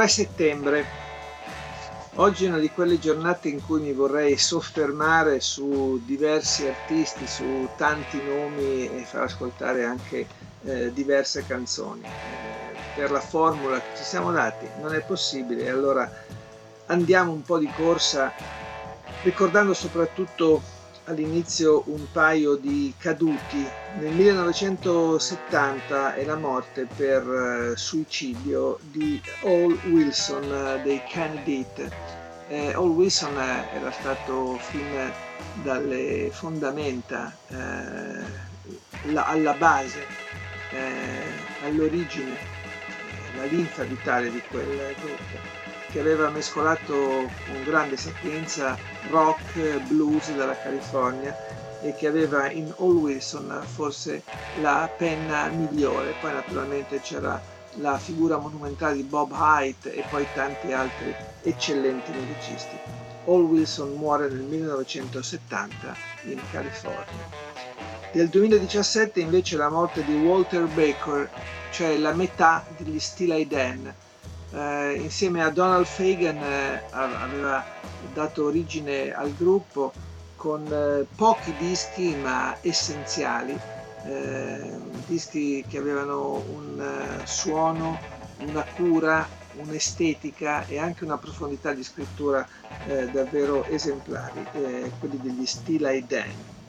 3 settembre. Oggi è una di quelle giornate in cui mi vorrei soffermare su diversi artisti, su tanti nomi e far ascoltare anche eh, diverse canzoni. Eh, per la formula che ci siamo dati non è possibile, allora andiamo un po' di corsa ricordando soprattutto all'inizio un paio di caduti. Nel 1970 è la morte per uh, suicidio di Hall Wilson uh, dei Candidate. Eh, Hall Wilson uh, era stato fin dalle fondamenta eh, la, alla base, eh, all'origine, la linfa vitale di quel gruppo che aveva mescolato con grande sapienza rock, blues dalla California e che aveva in All Wilson forse la penna migliore. Poi naturalmente c'era la figura monumentale di Bob Haidt e poi tanti altri eccellenti musicisti. All Wilson muore nel 1970 in California. Del 2017 invece la morte di Walter Baker, cioè la metà degli Steely Dan, eh, insieme a Donald Fagan eh, aveva dato origine al gruppo con eh, pochi dischi ma essenziali, eh, dischi che avevano un uh, suono, una cura, un'estetica e anche una profondità di scrittura eh, davvero esemplari, eh, quelli degli Stila Dan.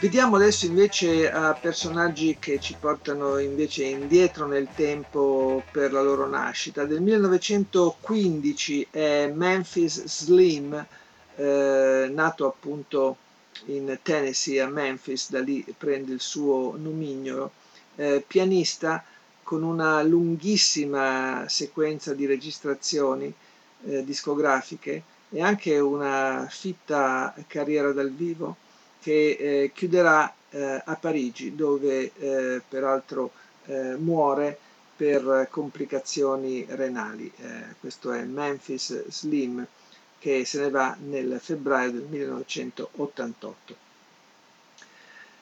Vediamo adesso invece a personaggi che ci portano invece indietro nel tempo per la loro nascita. Del 1915 è Memphis Slim, eh, nato appunto in Tennessee, a Memphis, da lì prende il suo nomignolo, eh, pianista con una lunghissima sequenza di registrazioni eh, discografiche e anche una fitta carriera dal vivo che eh, chiuderà eh, a Parigi, dove eh, peraltro eh, muore per complicazioni renali. Eh, questo è Memphis Slim che se ne va nel febbraio del 1988.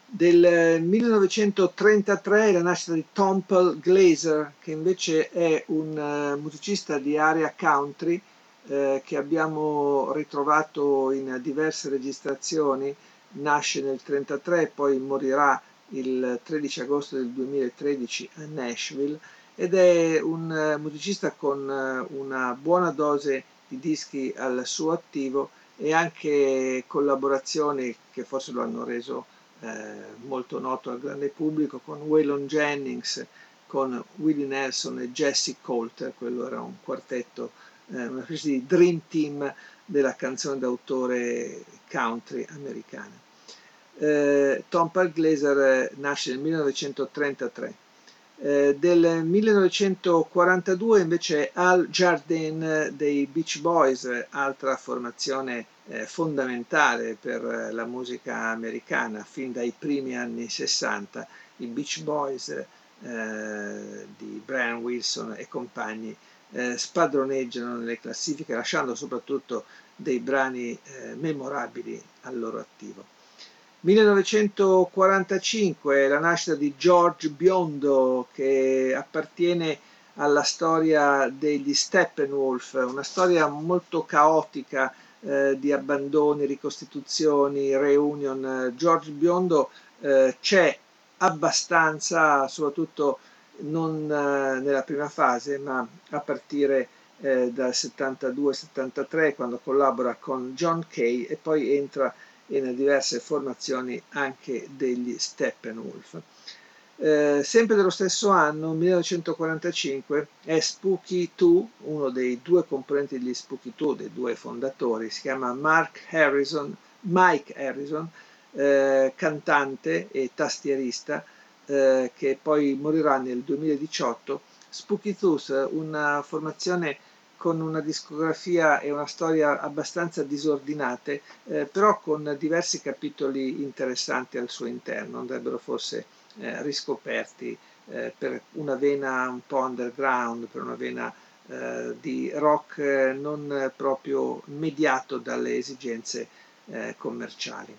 Del 1933 la nascita di Tomple Glazer, che invece è un musicista di area country eh, che abbiamo ritrovato in diverse registrazioni nasce nel 1933 poi morirà il 13 agosto del 2013 a Nashville ed è un eh, musicista con eh, una buona dose di dischi al suo attivo e anche collaborazioni che forse lo hanno reso eh, molto noto al grande pubblico con Waylon Jennings, con Willie Nelson e Jesse Coulter, quello era un quartetto, una specie di dream team della canzone d'autore country americana eh, Tom Park eh, nasce nel 1933. Eh, del 1942 invece Al Jardin dei Beach Boys, altra formazione eh, fondamentale per eh, la musica americana fin dai primi anni 60, i Beach Boys eh, di Brian Wilson e compagni spadroneggiano nelle classifiche lasciando soprattutto dei brani memorabili al loro attivo. 1945, la nascita di George Biondo che appartiene alla storia degli Steppenwolf, una storia molto caotica eh, di abbandoni, ricostituzioni, reunion. George Biondo eh, c'è abbastanza, soprattutto non eh, nella prima fase, ma a partire eh, dal 72-73 quando collabora con John Kay e poi entra nelle diverse formazioni anche degli Steppenwolf. Eh, sempre dello stesso anno, 1945, è Spooky 2, uno dei due componenti degli Spooky 2, dei due fondatori, si chiama Mark Harrison, Mike Harrison, eh, cantante e tastierista, eh, che poi morirà nel 2018, Spooky Tooth, una formazione con una discografia e una storia abbastanza disordinate, eh, però con diversi capitoli interessanti al suo interno, andrebbero forse eh, riscoperti eh, per una vena un po' underground, per una vena eh, di rock eh, non proprio mediato dalle esigenze eh, commerciali.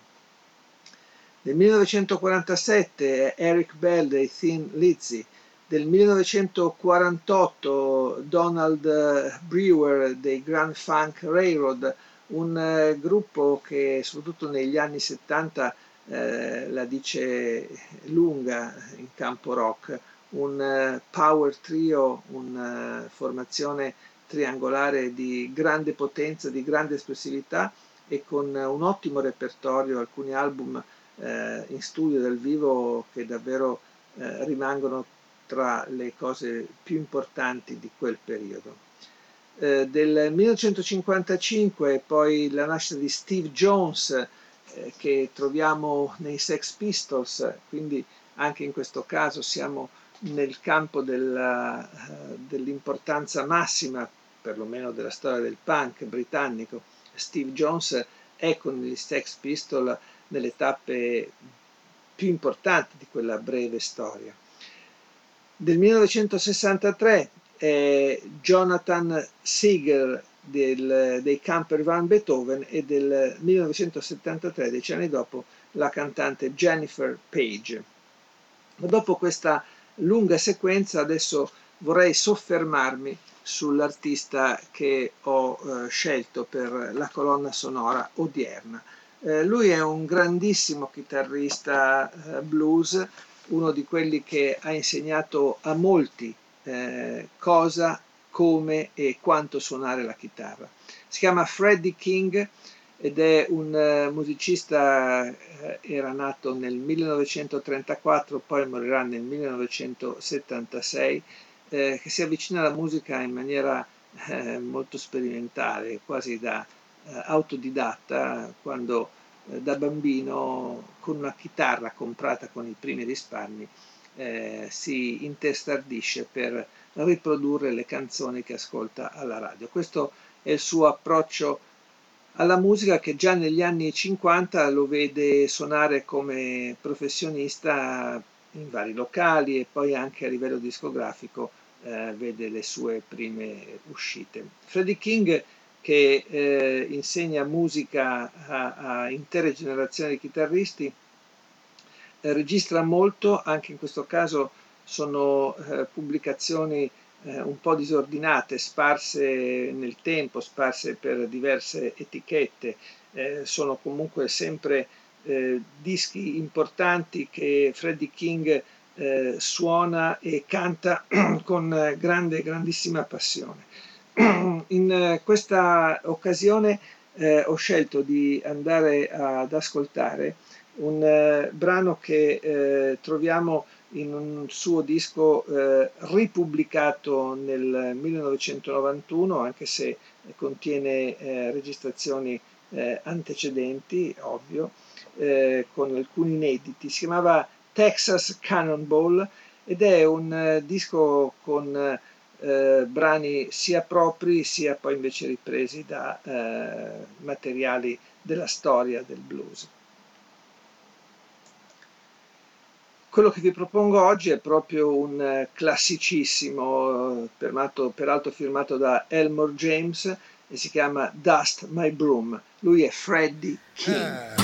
Nel 1947 Eric Bell dei Thin Lizzy, del 1948 Donald Brewer dei Grand Funk Railroad, un eh, gruppo che soprattutto negli anni 70 eh, la dice lunga in campo rock, un eh, power trio, una eh, formazione triangolare di grande potenza, di grande espressività e con un ottimo repertorio, alcuni album eh, in studio dal vivo che davvero eh, rimangono tra le cose più importanti di quel periodo. Eh, del 1955 poi la nascita di Steve Jones eh, che troviamo nei Sex Pistols, quindi anche in questo caso siamo nel campo della, uh, dell'importanza massima, perlomeno della storia del punk britannico. Steve Jones è con gli Sex Pistols nelle tappe più importanti di quella breve storia. Del 1963 è Jonathan Seeger del, dei Camper Van Beethoven e del 1973, dieci anni dopo, la cantante Jennifer Page. Dopo questa lunga sequenza adesso vorrei soffermarmi sull'artista che ho eh, scelto per la colonna sonora odierna. Eh, lui è un grandissimo chitarrista eh, blues, uno di quelli che ha insegnato a molti eh, cosa, come e quanto suonare la chitarra. Si chiama Freddie King ed è un uh, musicista, uh, era nato nel 1934, poi morirà nel 1976, eh, che si avvicina alla musica in maniera eh, molto sperimentale, quasi da eh, autodidatta, quando eh, da bambino con una chitarra comprata con i primi risparmi si intestardisce per riprodurre le canzoni che ascolta alla radio. Questo è il suo approccio alla musica che già negli anni 50 lo vede suonare come professionista in vari locali e poi anche a livello discografico eh, vede le sue prime uscite. Freddie King che eh, insegna musica a, a, intere generazioni di chitarristi, eh, registra molto, anche in questo caso sono eh, pubblicazioni eh, un po' disordinate, sparse nel tempo, sparse per diverse etichette, eh, sono comunque sempre eh, dischi importanti che Freddie King suona e canta con grande, grandissima passione. In questa occasione eh, ho scelto di andare ad ascoltare un eh, brano che troviamo in un suo disco eh, ripubblicato nel 1991, anche se contiene eh, registrazioni eh, antecedenti, ovvio, eh, con alcuni inediti. Si chiamava Texas Cannonball ed è un eh, disco con eh, brani sia propri sia poi invece ripresi da materiali della storia del blues. Quello che vi propongo oggi è proprio un eh, classicissimo, peraltro, peraltro firmato da Elmore James, e si chiama Dust My Broom. Lui è Freddie King. Ah.